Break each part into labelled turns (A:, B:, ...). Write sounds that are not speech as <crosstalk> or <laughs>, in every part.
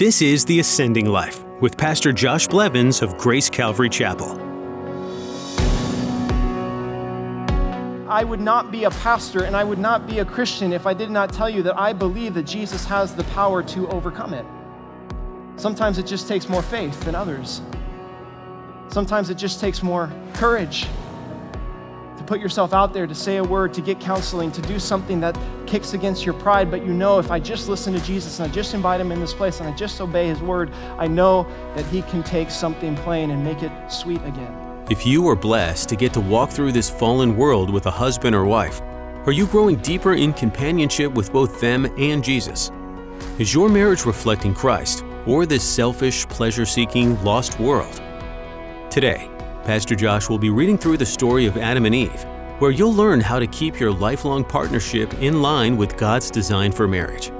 A: This is The Ascending Life with Pastor Josh Blevins of Grace Calvary Chapel.
B: I would not be a pastor and I would not be a Christian if I did not tell you that I believe that Jesus has the power to overcome it. Sometimes it just takes more faith than others. Sometimes it just takes more courage put yourself out there, to say a word, to get counseling, to do something that kicks against your pride. But you know, if I just listen to Jesus and I just invite him in this place and I just obey his word, I know that he can take something plain and make it sweet again.
A: If you are blessed to get to walk through this fallen world with a husband or wife, are you growing deeper in companionship with both them and Jesus? Is your marriage reflecting Christ or this selfish, pleasure seeking, lost world? Today, Pastor Josh will be reading through the story of Adam and Eve, where you'll learn how to keep your lifelong partnership in line with God's design for marriage.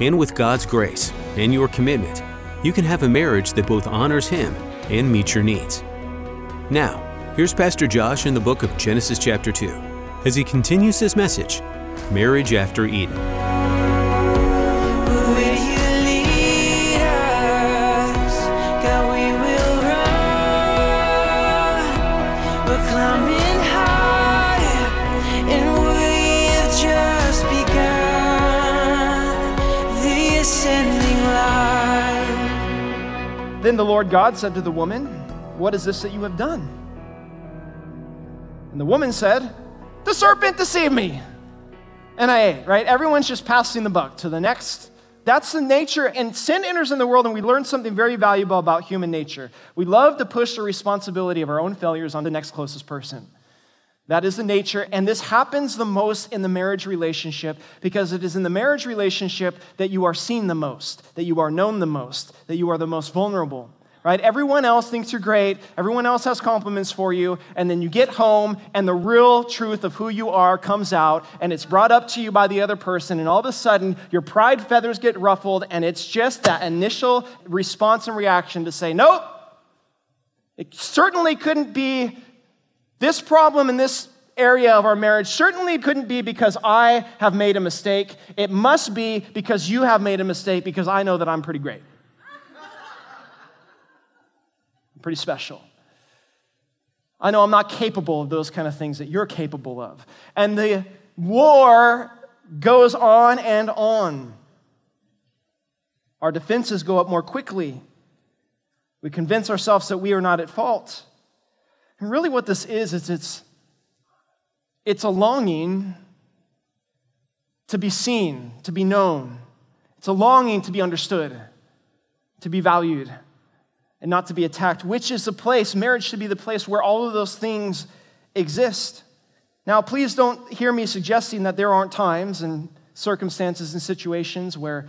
A: And with God's grace and your commitment, you can have a marriage that both honors Him and meets your needs. Now, here's Pastor Josh in the book of Genesis, chapter 2, as he continues his message Marriage After Eden.
B: Then the Lord God said to the woman, what is this that you have done? And the woman said, The serpent deceived me. And I ate, right? Everyone's just passing the buck to the next. That's the nature. And sin enters in the world, and we learn something very valuable about human nature. We love to push the responsibility of our own failures on the next closest person. That is the nature, and this happens the most in the marriage relationship because it is in the marriage relationship that you are seen the most, that you are known the most, that you are the most vulnerable right? Everyone else thinks you're great, everyone else has compliments for you, and then you get home and the real truth of who you are comes out and it's brought up to you by the other person, and all of a sudden your pride feathers get ruffled, and it's just that initial response and reaction to say, nope, it certainly couldn't be this problem in this area of our marriage certainly couldn't be because I have made a mistake. It must be because you have made a mistake because I know that I'm pretty great. pretty special. I know I'm not capable of those kind of things that you're capable of. And the war goes on and on. Our defenses go up more quickly. We convince ourselves that we are not at fault. And really, what this is, is it's, it's a longing to be seen, to be known. It's a longing to be understood, to be valued and not to be attacked, which is the place, marriage should be the place where all of those things exist. Now, please don't hear me suggesting that there aren't times and circumstances and situations where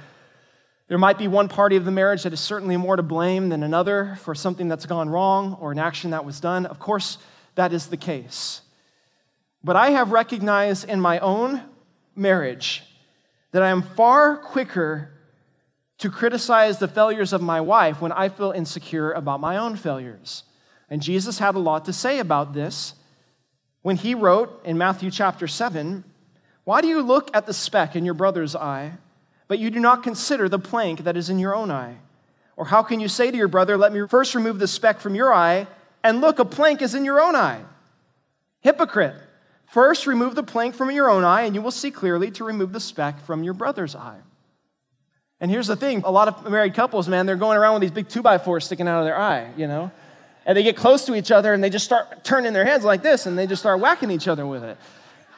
B: there might be one party of the marriage that is certainly more to blame than another for something that's gone wrong or an action that was done. Of course, that is the case. But I have recognized in my own marriage that I am far quicker to criticize the failures of my wife when I feel insecure about my own failures. And Jesus had a lot to say about this when he wrote in Matthew chapter 7 Why do you look at the speck in your brother's eye, but you do not consider the plank that is in your own eye? Or how can you say to your brother, Let me first remove the speck from your eye, and look, a plank is in your own eye? Hypocrite. First, remove the plank from your own eye, and you will see clearly to remove the speck from your brother's eye. And here's the thing a lot of married couples, man, they're going around with these big two by fours sticking out of their eye, you know? And they get close to each other and they just start turning their heads like this and they just start whacking each other with it.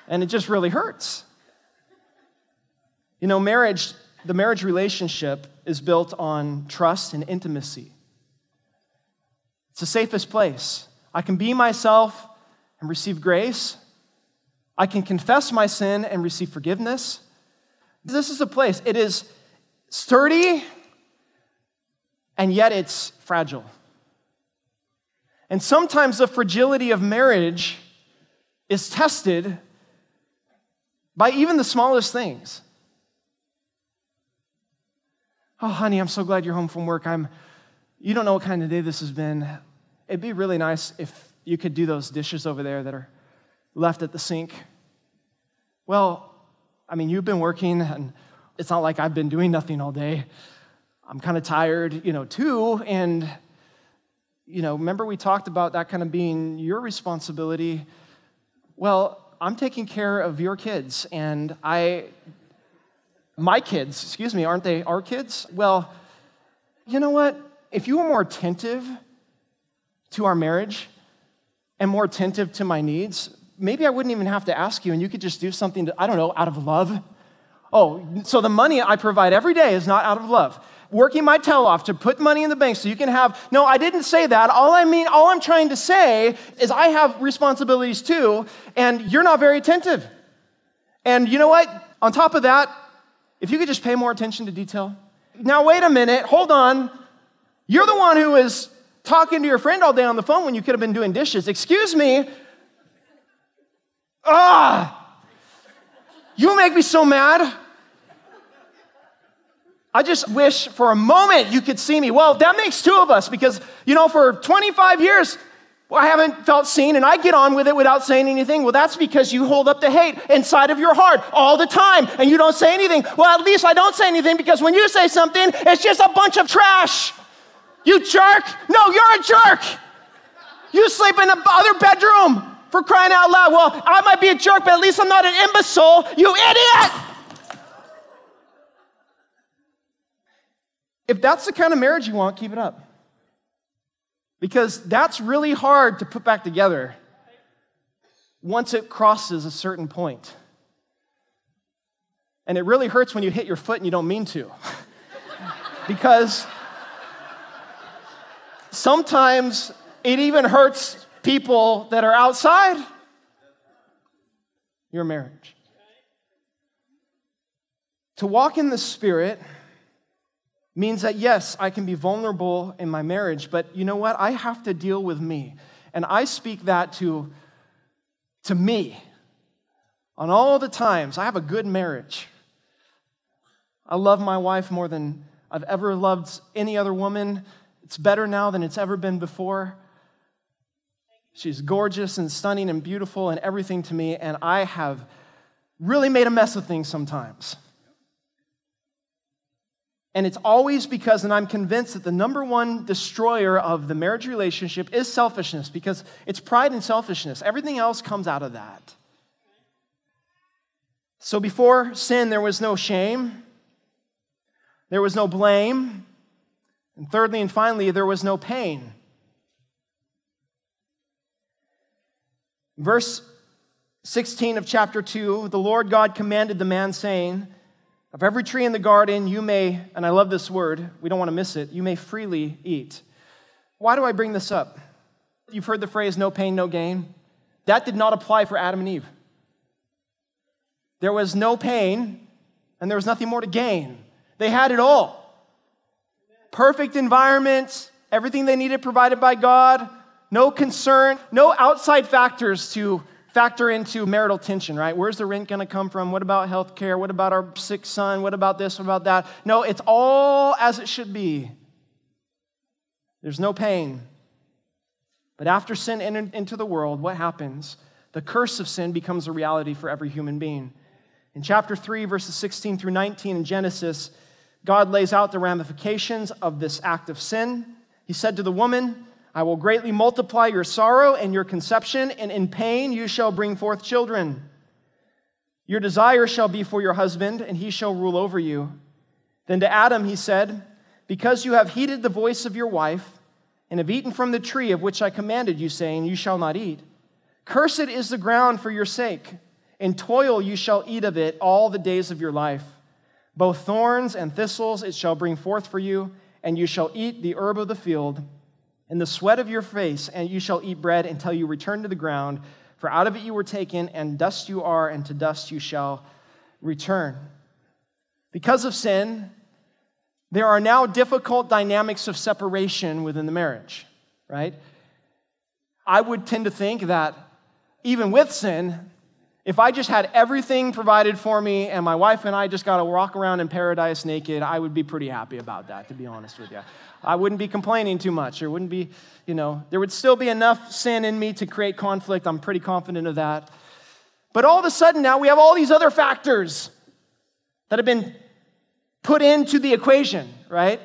B: And it just really hurts. You know, marriage, the marriage relationship is built on trust and intimacy. It's the safest place. I can be myself and receive grace. I can confess my sin and receive forgiveness. This is a place. It is sturdy, and yet it's fragile. And sometimes the fragility of marriage is tested by even the smallest things. Oh, honey, I'm so glad you're home from work. I'm you don't know what kind of day this has been. It'd be really nice if you could do those dishes over there that are left at the sink. Well, I mean, you've been working and it's not like I've been doing nothing all day. I'm kind of tired, you know, too. And, you know, remember we talked about that kind of being your responsibility. Well, I'm taking care of your kids, and I, my kids, excuse me, aren't they our kids? Well, you know what? If you were more attentive to our marriage and more attentive to my needs, maybe I wouldn't even have to ask you, and you could just do something, to, I don't know, out of love. Oh, so the money I provide every day is not out of love working my tail off to put money in the bank so you can have. No, I didn't say that. All I mean, all I'm trying to say is I have responsibilities too, and you're not very attentive. And you know what? On top of that, if you could just pay more attention to detail. Now, wait a minute, hold on. You're the one who is talking to your friend all day on the phone when you could have been doing dishes. Excuse me. Ah! You make me so mad. I just wish for a moment you could see me. Well, that makes two of us because, you know, for 25 years, I haven't felt seen and I get on with it without saying anything. Well, that's because you hold up the hate inside of your heart all the time and you don't say anything. Well, at least I don't say anything because when you say something, it's just a bunch of trash. You jerk. No, you're a jerk. You sleep in the other bedroom for crying out loud. Well, I might be a jerk, but at least I'm not an imbecile. You idiot. If that's the kind of marriage you want, keep it up. Because that's really hard to put back together once it crosses a certain point. And it really hurts when you hit your foot and you don't mean to. <laughs> because sometimes it even hurts people that are outside your marriage. To walk in the Spirit means that yes, I can be vulnerable in my marriage, but you know what? I have to deal with me. And I speak that to, to me. On all the times, I have a good marriage. I love my wife more than I've ever loved any other woman. It's better now than it's ever been before. She's gorgeous and stunning and beautiful and everything to me, and I have really made a mess of things sometimes. And it's always because, and I'm convinced that the number one destroyer of the marriage relationship is selfishness, because it's pride and selfishness. Everything else comes out of that. So before sin, there was no shame, there was no blame, and thirdly and finally, there was no pain. Verse 16 of chapter 2 the Lord God commanded the man, saying, of every tree in the garden, you may, and I love this word, we don't want to miss it, you may freely eat. Why do I bring this up? You've heard the phrase, no pain, no gain. That did not apply for Adam and Eve. There was no pain, and there was nothing more to gain. They had it all perfect environment, everything they needed provided by God, no concern, no outside factors to factor into marital tension, right? Where's the rent going to come from? What about health care? What about our sick son? What about this? What about that? No, it's all as it should be. There's no pain. But after sin entered into the world, what happens? The curse of sin becomes a reality for every human being. In chapter 3, verses 16 through 19 in Genesis, God lays out the ramifications of this act of sin. He said to the woman, I will greatly multiply your sorrow and your conception, and in pain you shall bring forth children. Your desire shall be for your husband, and he shall rule over you. Then to Adam he said, Because you have heeded the voice of your wife, and have eaten from the tree of which I commanded you, saying, You shall not eat. Cursed is the ground for your sake. In toil you shall eat of it all the days of your life. Both thorns and thistles it shall bring forth for you, and you shall eat the herb of the field in the sweat of your face, and you shall eat bread until you return to the ground. For out of it you were taken, and dust you are, and to dust you shall return. Because of sin, there are now difficult dynamics of separation within the marriage, right? I would tend to think that even with sin, if I just had everything provided for me and my wife and I just got to walk around in paradise naked, I would be pretty happy about that, to be honest with you. I wouldn't be complaining too much. There wouldn't be, you know, there would still be enough sin in me to create conflict. I'm pretty confident of that. But all of a sudden now we have all these other factors that have been put into the equation, right?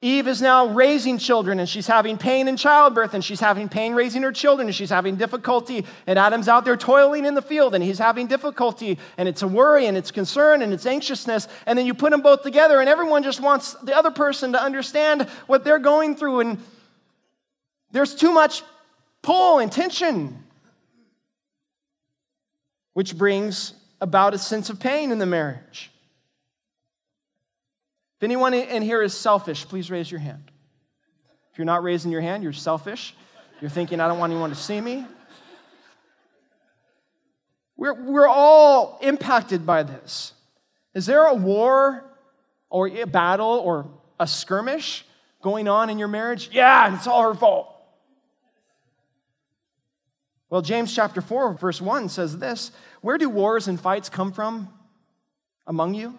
B: Eve is now raising children and she's having pain in childbirth and she's having pain raising her children and she's having difficulty. And Adam's out there toiling in the field and he's having difficulty and it's a worry and it's concern and it's anxiousness. And then you put them both together and everyone just wants the other person to understand what they're going through. And there's too much pull and tension, which brings about a sense of pain in the marriage. If anyone in here is selfish, please raise your hand. If you're not raising your hand, you're selfish. You're thinking, I don't want anyone to see me. We're, we're all impacted by this. Is there a war or a battle or a skirmish going on in your marriage? Yeah, it's all her fault. Well, James chapter 4, verse 1 says this Where do wars and fights come from among you?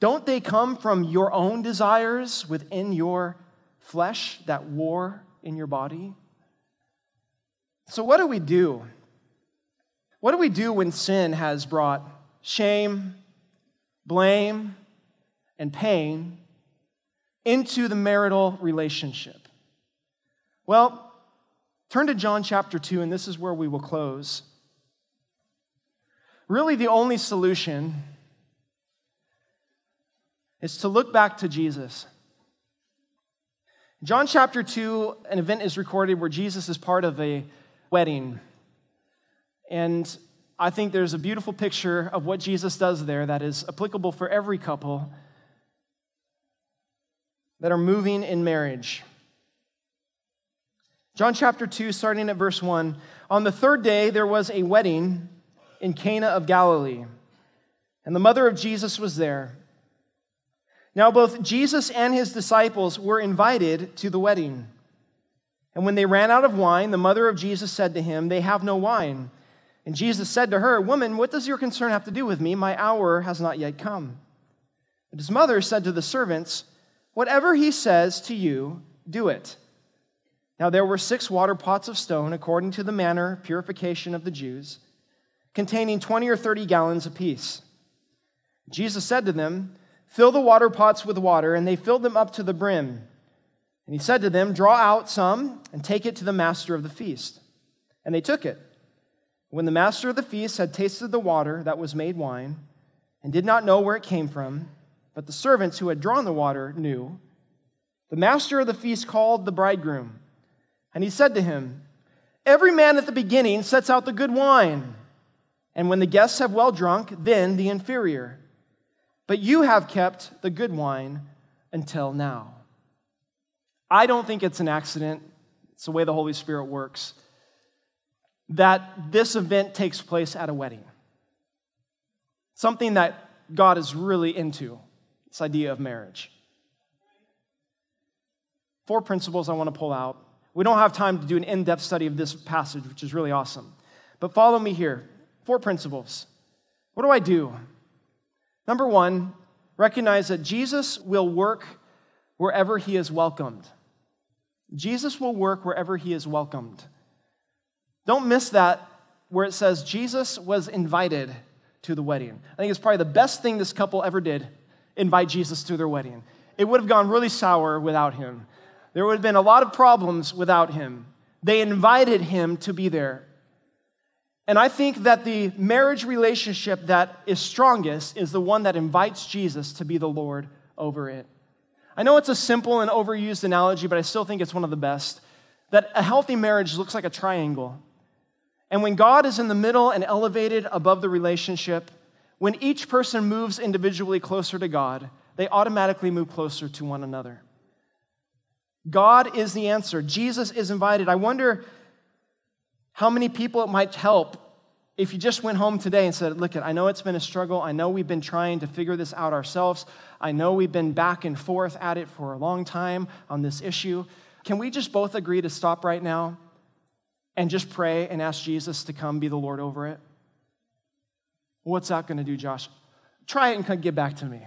B: Don't they come from your own desires within your flesh that war in your body? So, what do we do? What do we do when sin has brought shame, blame, and pain into the marital relationship? Well, turn to John chapter 2, and this is where we will close. Really, the only solution is to look back to Jesus. John chapter 2, an event is recorded where Jesus is part of a wedding. And I think there's a beautiful picture of what Jesus does there that is applicable for every couple that are moving in marriage. John chapter 2, starting at verse 1. On the third day, there was a wedding in Cana of Galilee, and the mother of Jesus was there. Now, both Jesus and his disciples were invited to the wedding. And when they ran out of wine, the mother of Jesus said to him, They have no wine. And Jesus said to her, Woman, what does your concern have to do with me? My hour has not yet come. But his mother said to the servants, Whatever he says to you, do it. Now there were six water pots of stone, according to the manner of purification of the Jews, containing 20 or 30 gallons apiece. Jesus said to them, Fill the water pots with water, and they filled them up to the brim. And he said to them, Draw out some and take it to the master of the feast. And they took it. When the master of the feast had tasted the water that was made wine, and did not know where it came from, but the servants who had drawn the water knew, the master of the feast called the bridegroom. And he said to him, Every man at the beginning sets out the good wine, and when the guests have well drunk, then the inferior but you have kept the good wine until now. I don't think it's an accident, it's the way the Holy Spirit works, that this event takes place at a wedding. Something that God is really into, this idea of marriage. Four principles I want to pull out. We don't have time to do an in depth study of this passage, which is really awesome. But follow me here. Four principles. What do I do? Number one, recognize that Jesus will work wherever he is welcomed. Jesus will work wherever he is welcomed. Don't miss that where it says Jesus was invited to the wedding. I think it's probably the best thing this couple ever did invite Jesus to their wedding. It would have gone really sour without him. There would have been a lot of problems without him. They invited him to be there. And I think that the marriage relationship that is strongest is the one that invites Jesus to be the Lord over it. I know it's a simple and overused analogy, but I still think it's one of the best. That a healthy marriage looks like a triangle. And when God is in the middle and elevated above the relationship, when each person moves individually closer to God, they automatically move closer to one another. God is the answer. Jesus is invited. I wonder how many people it might help if you just went home today and said, Look, I know it's been a struggle. I know we've been trying to figure this out ourselves. I know we've been back and forth at it for a long time on this issue. Can we just both agree to stop right now and just pray and ask Jesus to come be the Lord over it? What's that going to do, Josh? Try it and get back to me.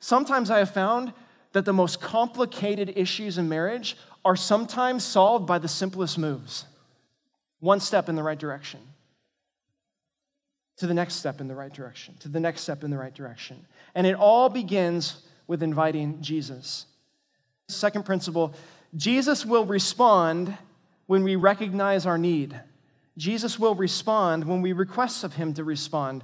B: Sometimes I have found that the most complicated issues in marriage are sometimes solved by the simplest moves one step in the right direction, to the next step in the right direction, to the next step in the right direction. And it all begins with inviting Jesus. Second principle Jesus will respond when we recognize our need. Jesus will respond when we request of him to respond.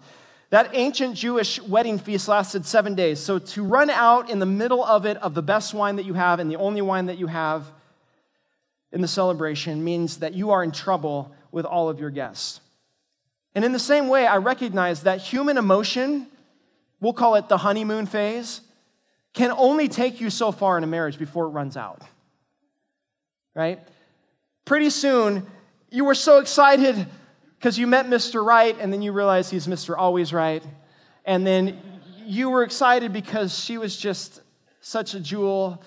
B: That ancient Jewish wedding feast lasted seven days. So to run out in the middle of it of the best wine that you have and the only wine that you have in the celebration means that you are in trouble with all of your guests. And in the same way, I recognize that human emotion, we'll call it the honeymoon phase, can only take you so far in a marriage before it runs out. Right? Pretty soon, you were so excited because you met Mr. Right, and then you realize he's Mr. Always Right. And then you were excited because she was just such a jewel.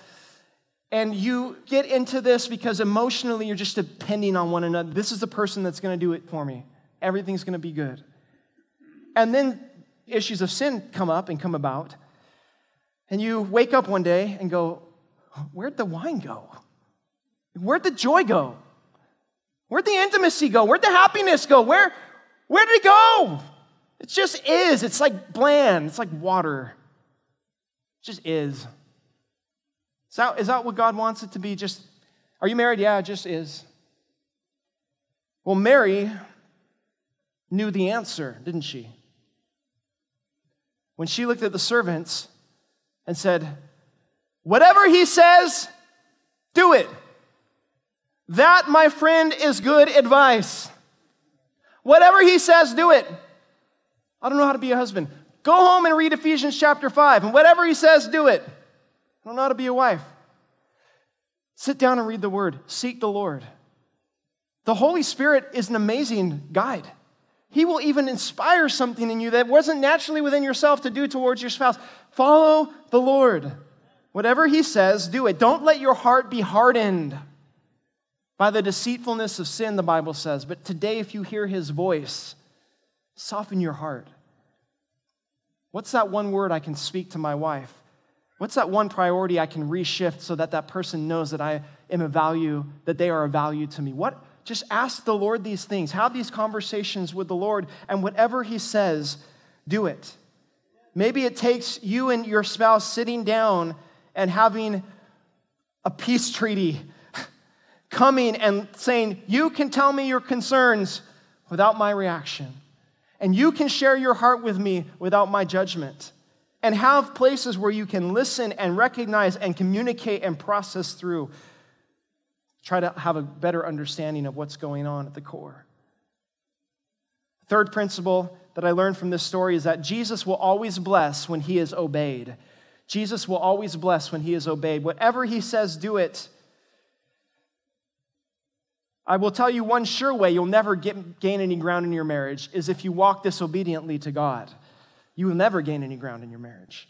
B: And you get into this because emotionally you're just depending on one another. This is the person that's going to do it for me. Everything's going to be good. And then issues of sin come up and come about. And you wake up one day and go, Where'd the wine go? Where'd the joy go? Where'd the intimacy go? Where'd the happiness go? Where, where did it go? It just is. It's like bland. It's like water. It just is. Is that, is that what God wants it to be? Just, are you married? Yeah, it just is. Well, Mary knew the answer, didn't she? When she looked at the servants and said, Whatever he says, do it. That, my friend, is good advice. Whatever he says, do it. I don't know how to be a husband. Go home and read Ephesians chapter 5, and whatever he says, do it. I don't know how to be a wife. Sit down and read the word. Seek the Lord. The Holy Spirit is an amazing guide. He will even inspire something in you that wasn't naturally within yourself to do towards your spouse. Follow the Lord. Whatever He says, do it. Don't let your heart be hardened by the deceitfulness of sin, the Bible says. But today, if you hear His voice, soften your heart. What's that one word I can speak to my wife? What's that one priority I can reshift so that that person knows that I am a value, that they are a value to me? What, just ask the Lord these things. Have these conversations with the Lord, and whatever He says, do it. Maybe it takes you and your spouse sitting down and having a peace treaty, <laughs> coming and saying, You can tell me your concerns without my reaction, and you can share your heart with me without my judgment. And have places where you can listen and recognize and communicate and process through try to have a better understanding of what's going on at the core. Third principle that I learned from this story is that Jesus will always bless when he is obeyed. Jesus will always bless when he is obeyed. Whatever he says, do it. I will tell you one sure way you'll never get, gain any ground in your marriage is if you walk disobediently to God. You will never gain any ground in your marriage.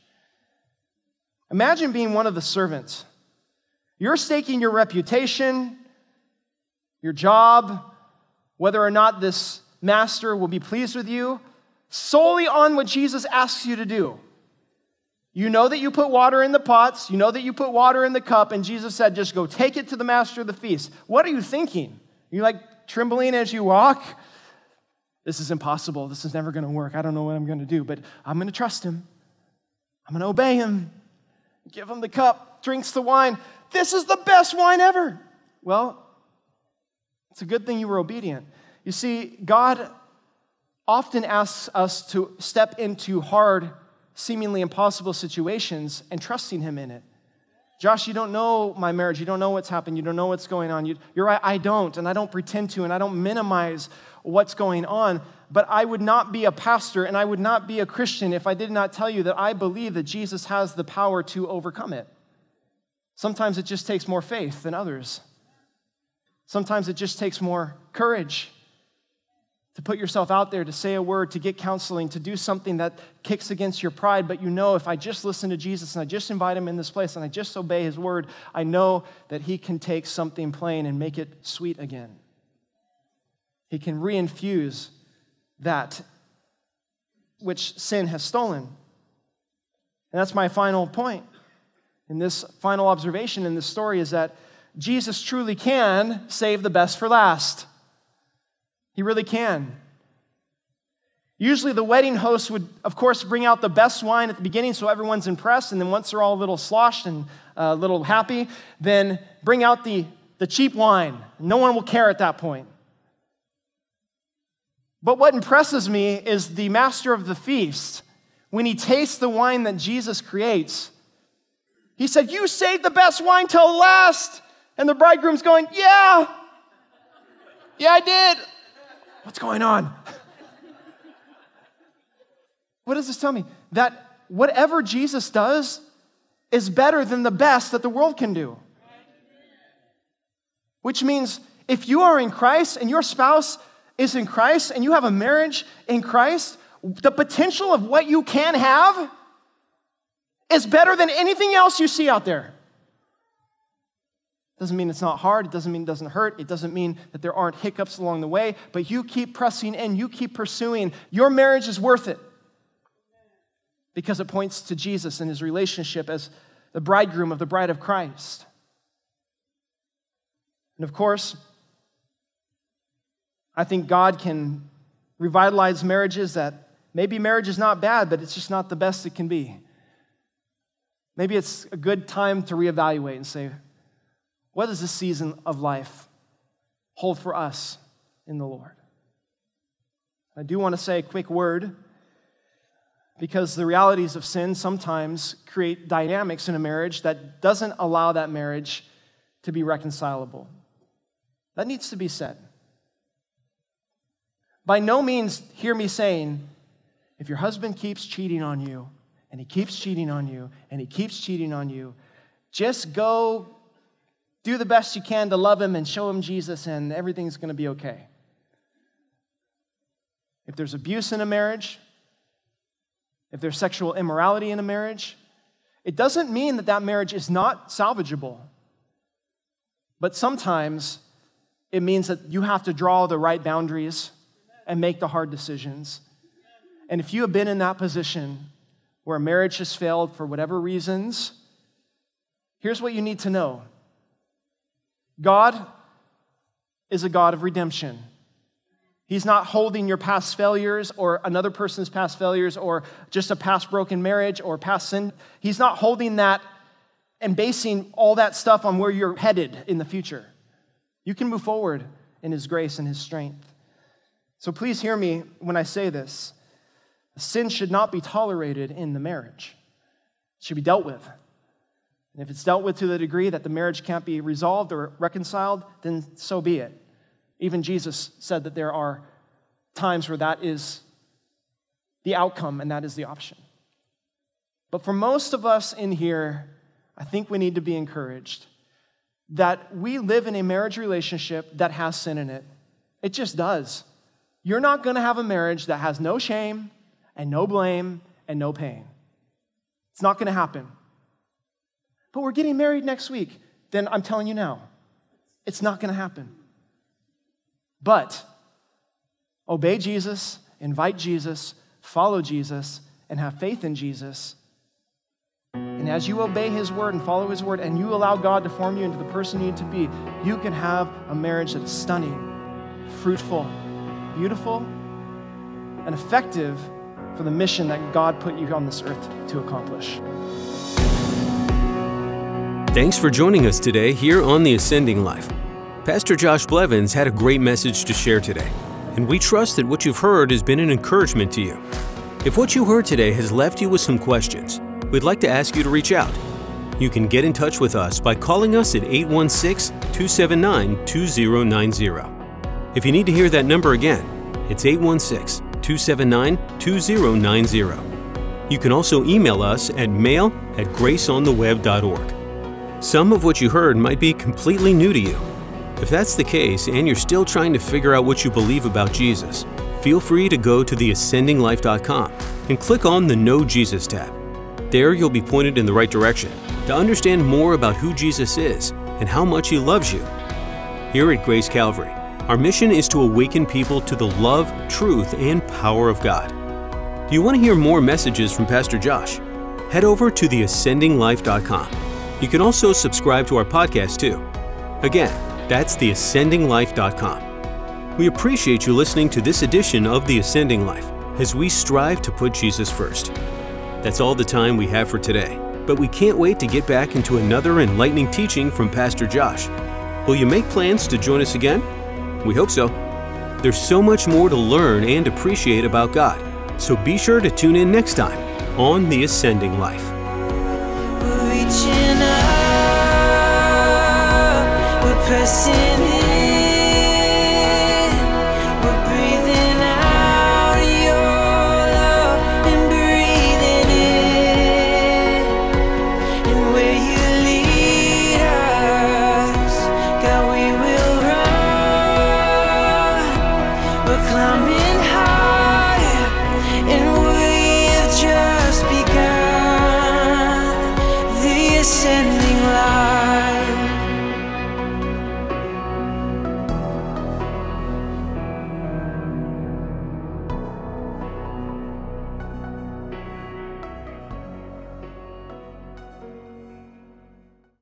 B: Imagine being one of the servants you're staking your reputation, your job, whether or not this master will be pleased with you, solely on what Jesus asks you to do. You know that you put water in the pots, you know that you put water in the cup, and Jesus said, just go take it to the master of the feast. What are you thinking? Are you like trembling as you walk? This is impossible. This is never going to work. I don't know what I'm going to do, but I'm going to trust him. I'm going to obey him. Give him the cup, drinks the wine. This is the best wine ever. Well, it's a good thing you were obedient. You see, God often asks us to step into hard, seemingly impossible situations and trusting Him in it. Josh, you don't know my marriage. You don't know what's happened. You don't know what's going on. You, are right, I don't, and I don't pretend to, and I don't minimize what's going on. But I would not be a pastor and I would not be a Christian if I did not tell you that I believe that Jesus has the power to overcome it. Sometimes it just takes more faith than others. Sometimes it just takes more courage to put yourself out there, to say a word, to get counseling, to do something that kicks against your pride. But you know, if I just listen to Jesus and I just invite him in this place and I just obey his word, I know that he can take something plain and make it sweet again. He can reinfuse that which sin has stolen. And that's my final point. And this final observation in this story is that Jesus truly can save the best for last. He really can. Usually, the wedding host would, of course, bring out the best wine at the beginning so everyone's impressed. And then, once they're all a little sloshed and uh, a little happy, then bring out the, the cheap wine. No one will care at that point. But what impresses me is the master of the feast, when he tastes the wine that Jesus creates, he said, You saved the best wine till last. And the bridegroom's going, Yeah, yeah, I did. What's going on? <laughs> What does this tell me? That whatever Jesus does is better than the best that the world can do. Which means if you are in Christ and your spouse is in Christ and you have a marriage in Christ, the potential of what you can have is better than anything else you see out there. Doesn't mean it's not hard. It doesn't mean it doesn't hurt. It doesn't mean that there aren't hiccups along the way, but you keep pressing in, you keep pursuing. Your marriage is worth it because it points to Jesus and his relationship as the bridegroom of the bride of Christ. And of course, I think God can revitalize marriages that maybe marriage is not bad, but it's just not the best it can be. Maybe it's a good time to reevaluate and say, what does this season of life hold for us in the Lord? I do want to say a quick word because the realities of sin sometimes create dynamics in a marriage that doesn't allow that marriage to be reconcilable. That needs to be said. By no means hear me saying, if your husband keeps cheating on you, and he keeps cheating on you, and he keeps cheating on you, just go do the best you can to love him and show him Jesus, and everything's going to be okay. If there's abuse in a marriage, if there's sexual immorality in a marriage, it doesn't mean that that marriage is not salvageable. But sometimes it means that you have to draw the right boundaries and make the hard decisions. And if you have been in that position where marriage has failed for whatever reasons, here's what you need to know God is a God of redemption. He's not holding your past failures or another person's past failures or just a past broken marriage or past sin. He's not holding that and basing all that stuff on where you're headed in the future. You can move forward in His grace and His strength. So please hear me when I say this. Sin should not be tolerated in the marriage, it should be dealt with. And if it's dealt with to the degree that the marriage can't be resolved or reconciled, then so be it. Even Jesus said that there are times where that is the outcome and that is the option. But for most of us in here, I think we need to be encouraged that we live in a marriage relationship that has sin in it. It just does. You're not going to have a marriage that has no shame and no blame and no pain. It's not going to happen. But we're getting married next week. Then I'm telling you now, it's not going to happen. But obey Jesus, invite Jesus, follow Jesus, and have faith in Jesus. And as you obey his word and follow his word, and you allow God to form you into the person you need to be, you can have a marriage that is stunning, fruitful, beautiful, and effective for the mission that God put you on this earth to accomplish.
A: Thanks for joining us today here on The Ascending Life. Pastor Josh Blevins had a great message to share today, and we trust that what you've heard has been an encouragement to you. If what you heard today has left you with some questions, we'd like to ask you to reach out. You can get in touch with us by calling us at 816 279 2090. If you need to hear that number again, it's 816 279 2090. You can also email us at mail at graceontheweb.org. Some of what you heard might be completely new to you if that's the case and you're still trying to figure out what you believe about Jesus, feel free to go to theascendinglife.com and click on the Know Jesus tab. There you'll be pointed in the right direction to understand more about who Jesus is and how much He loves you. Here at Grace Calvary, our mission is to awaken people to the love, truth, and power of God. Do you want to hear more messages from Pastor Josh? Head over to theascendinglife.com. You can also subscribe to our podcast too. Again, that's theascendinglife.com. We appreciate you listening to this edition of The Ascending Life. as we strive to put Jesus first. That's all the time we have for today, but we can't wait to get back into another enlightening teaching from Pastor Josh. Will you make plans to join us again? We hope so. There's so much more to learn and appreciate about God, so be sure to tune in next time on The Ascending Life.
C: We're reaching up, we're pressing